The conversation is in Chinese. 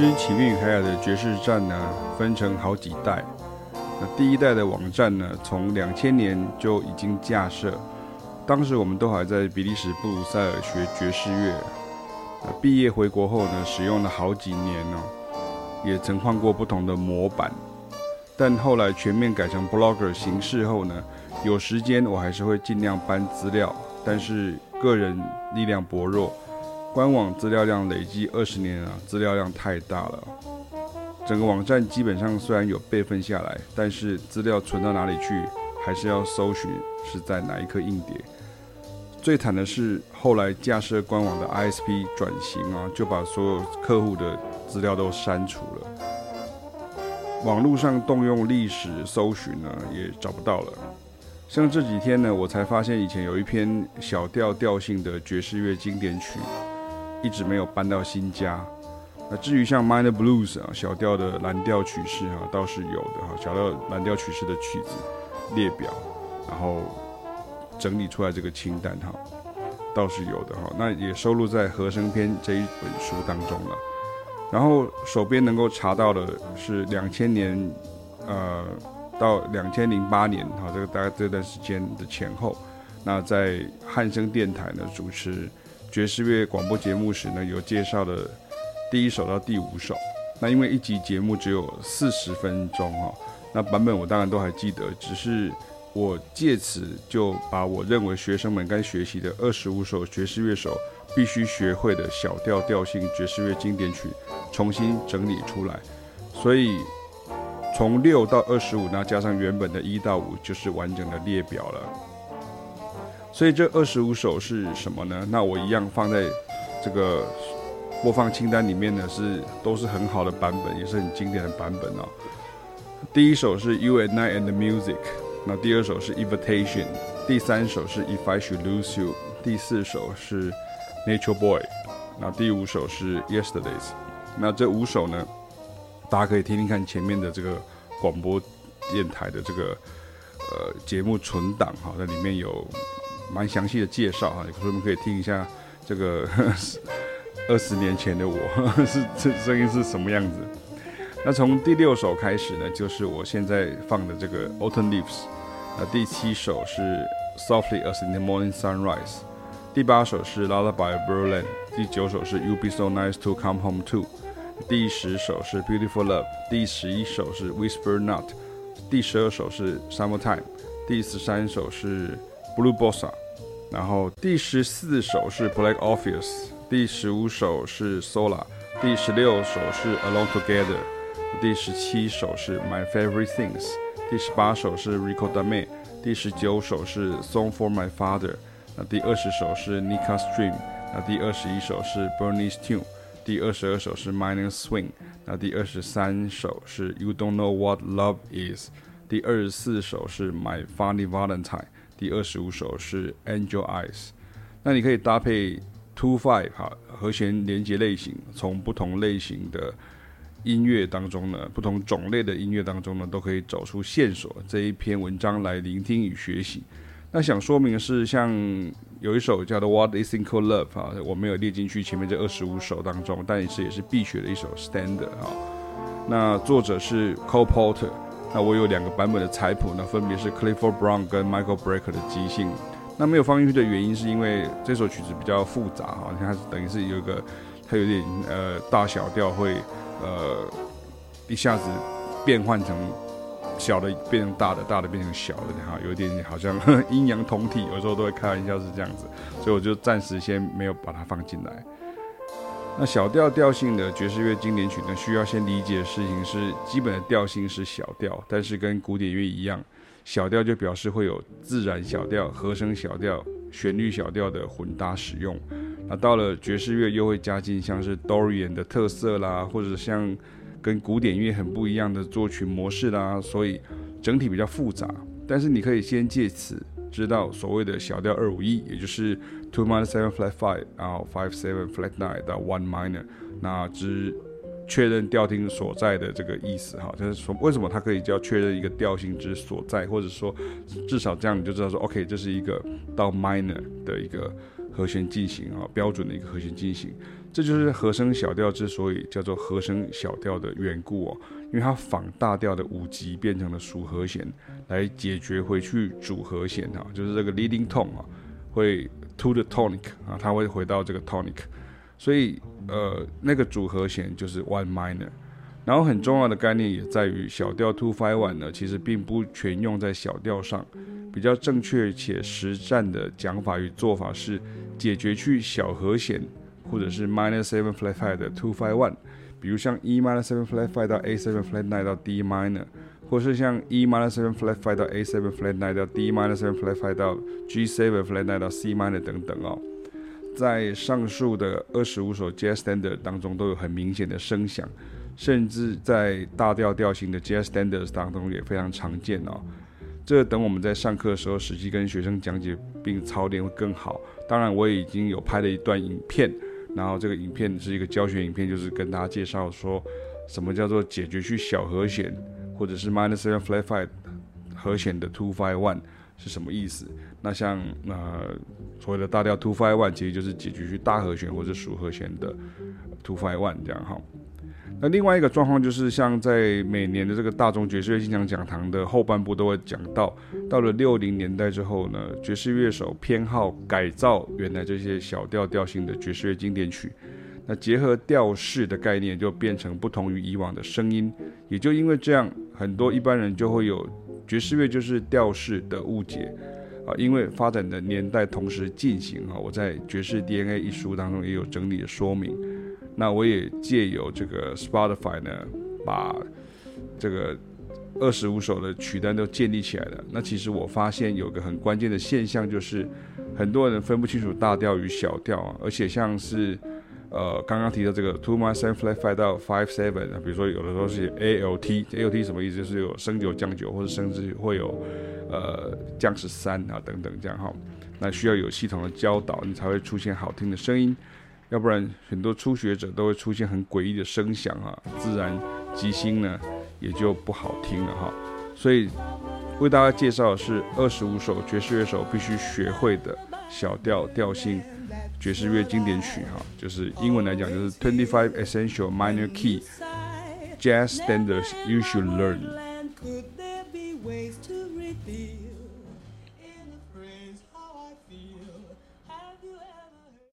实起源于海雅的爵士站呢，分成好几代。那第一代的网站呢，从两千年就已经架设。当时我们都还在比利时布鲁塞尔学爵士乐。毕业回国后呢，使用了好几年哦，也曾换过不同的模板。但后来全面改成 Blogger 形式后呢，有时间我还是会尽量搬资料，但是个人力量薄弱，官网资料量累积二十年啊，资料量太大了。整个网站基本上虽然有备份下来，但是资料存到哪里去，还是要搜寻是在哪一颗硬碟。最惨的是后来架设官网的 ISP 转型啊，就把所有客户的资料都删除了。网络上动用历史搜寻呢，也找不到了。像这几天呢，我才发现以前有一篇小调调性的爵士乐经典曲，一直没有搬到新家。那至于像 Minor Blues 啊，小调的蓝调曲式哈，倒是有的哈，小调蓝调曲式的曲子列表，然后整理出来这个清单哈，倒是有的哈。那也收录在和声篇这一本书当中了。然后手边能够查到的是两千年，呃，到两千零八年哈，这个大概这段时间的前后，那在汉声电台呢主持爵士乐广播节目时呢，有介绍的。第一首到第五首，那因为一集节目只有四十分钟哈，那版本我当然都还记得，只是我借此就把我认为学生们该学习的二十五首爵士乐手必须学会的小调调性爵士乐经典曲重新整理出来，所以从六到二十五，那加上原本的一到五，就是完整的列表了。所以这二十五首是什么呢？那我一样放在这个。播放清单里面呢是都是很好的版本，也是很经典的版本哦。第一首是 You and I and the Music，那第二首是 Invitation，第三首是 If I Should Lose You，第四首是 Nature Boy，那第五首是 Yesterdays。那这五首呢，大家可以听听看前面的这个广播电台的这个呃节目存档哈，那里面有蛮详细的介绍哈，所以我们可以听一下这个。二十年前的我是这声音是什么样子？那从第六首开始呢，就是我现在放的这个 Autumn Leaves。那第七首是 Softly as in the Morning Sunrise。第八首是 Lullaby of Berlin。第九首是 You Be So Nice to Come Home To。第十首是 Beautiful Love。第十一首是 Whisper Not。第十二首是 Summertime。第十三首是 Blue Bossa。然后第十四首是 Black Orpheus。第十五首是 Sola，第十六首是 Alone Together，第十七首是 My Favorite Things，第十八首是 Ricordame，第十九首是 Song for My Father，那第二十首是 Nika Stream，那第二十一首是 Bernice Tune，第二十二首是 Minor Swing，那第二十三首是 You Don't Know What Love Is，第二十四首是 My Funny Valentine， 第二十五首是 Angel Eyes，那你可以搭配。Two Five 哈，和弦连接类型，从不同类型的音乐当中呢，不同种类的音乐当中呢，都可以找出线索。这一篇文章来聆听与学习。那想说明的是，像有一首叫做《What Is It Called Love》哈，我没有列进去前面这二十五首当中，但也是也是必学的一首 Standard 哈。那作者是 Cole Porter。那我有两个版本的彩谱那，分别是 Clifford Brown 跟 Michael Brecker 的即兴。那没有放进去的原因是因为这首曲子比较复杂哈，你看它等于是有一个，它有点呃大小调会呃一下子变换成小的变成大的，大的变成小的哈，有点好像阴阳同体，有时候都会开玩笑是这样子，所以我就暂时先没有把它放进来。那小调调性的爵士乐经典曲呢，需要先理解的事情是，基本的调性是小调，但是跟古典乐一样。小调就表示会有自然小调、和声小调、旋律小调的混搭使用。那到了爵士乐又会加进像是 Dorian 的特色啦，或者像跟古典乐很不一样的作曲模式啦，所以整体比较复杂。但是你可以先借此知道所谓的小调二五一，也就是 two minor seven flat five，然后 five seven flat nine 到 one minor，那之。确认调听所在的这个意思哈，就是说为什么它可以叫确认一个调性之所在，或者说至少这样你就知道说，OK，这是一个到 minor 的一个和弦进行啊，标准的一个和弦进行。这就是和声小调之所以叫做和声小调的缘故哦，因为它仿大调的五级变成了属和弦，来解决回去主和弦哈，就是这个 leading tone 啊，会 to the tonic 啊，它会回到这个 tonic，所以呃那个主和弦就是 one minor。然后很重要的概念也在于小调 two five one 呢，其实并不全用在小调上，比较正确且实战的讲法与做法是解决去小和弦。或者是 minor seven flat five 的 two five one，比如像 E minor seven flat five 到 A seven flat nine 到 D minor，或是像 E minor seven flat five 到 A seven flat nine 到 D minor seven flat five 到 G seven flat nine 到 C minor 等等哦，在上述的二十五首 Jazz Standard 当中都有很明显的声响，甚至在大调调型的 Jazz Standards 当中也非常常见哦。这等我们在上课的时候实际跟学生讲解并操练会更好。当然，我也已经有拍了一段影片。然后这个影片是一个教学影片，就是跟大家介绍说，什么叫做解决去小和弦，或者是 minor seven flat five 和弦的 two five one 是什么意思？那像呃所谓的大调 two five one，其实就是解决去大和弦或者属和弦的 two five one 这样哈。那另外一个状况就是，像在每年的这个大众爵士乐金奖讲堂的后半部都会讲到，到了六零年代之后呢，爵士乐手偏好改造原来这些小调调性的爵士乐经典曲，那结合调式的概念就变成不同于以往的声音，也就因为这样，很多一般人就会有爵士乐就是调式的误解啊，因为发展的年代同时进行啊，我在《爵士 DNA》一书当中也有整理的说明。那我也借由这个 Spotify 呢，把这个二十五首的曲单都建立起来了。那其实我发现有个很关键的现象，就是很多人分不清楚大调与小调啊。而且像是呃刚刚提到这个 two minor seven flat five 到 five seven，比如说有的时候是 A L T，A L T 什么意思？就是有升九降九，或者甚至会有呃降十三啊等等这样哈。那需要有系统的教导，你才会出现好听的声音。要不然，很多初学者都会出现很诡异的声响啊，自然即兴呢也就不好听了哈。所以为大家介绍的是二十五首爵士乐手必须学会的小调调性爵士乐经典曲哈，就是英文来讲就是 Twenty Five Essential Minor Key Jazz Standards You Should Learn。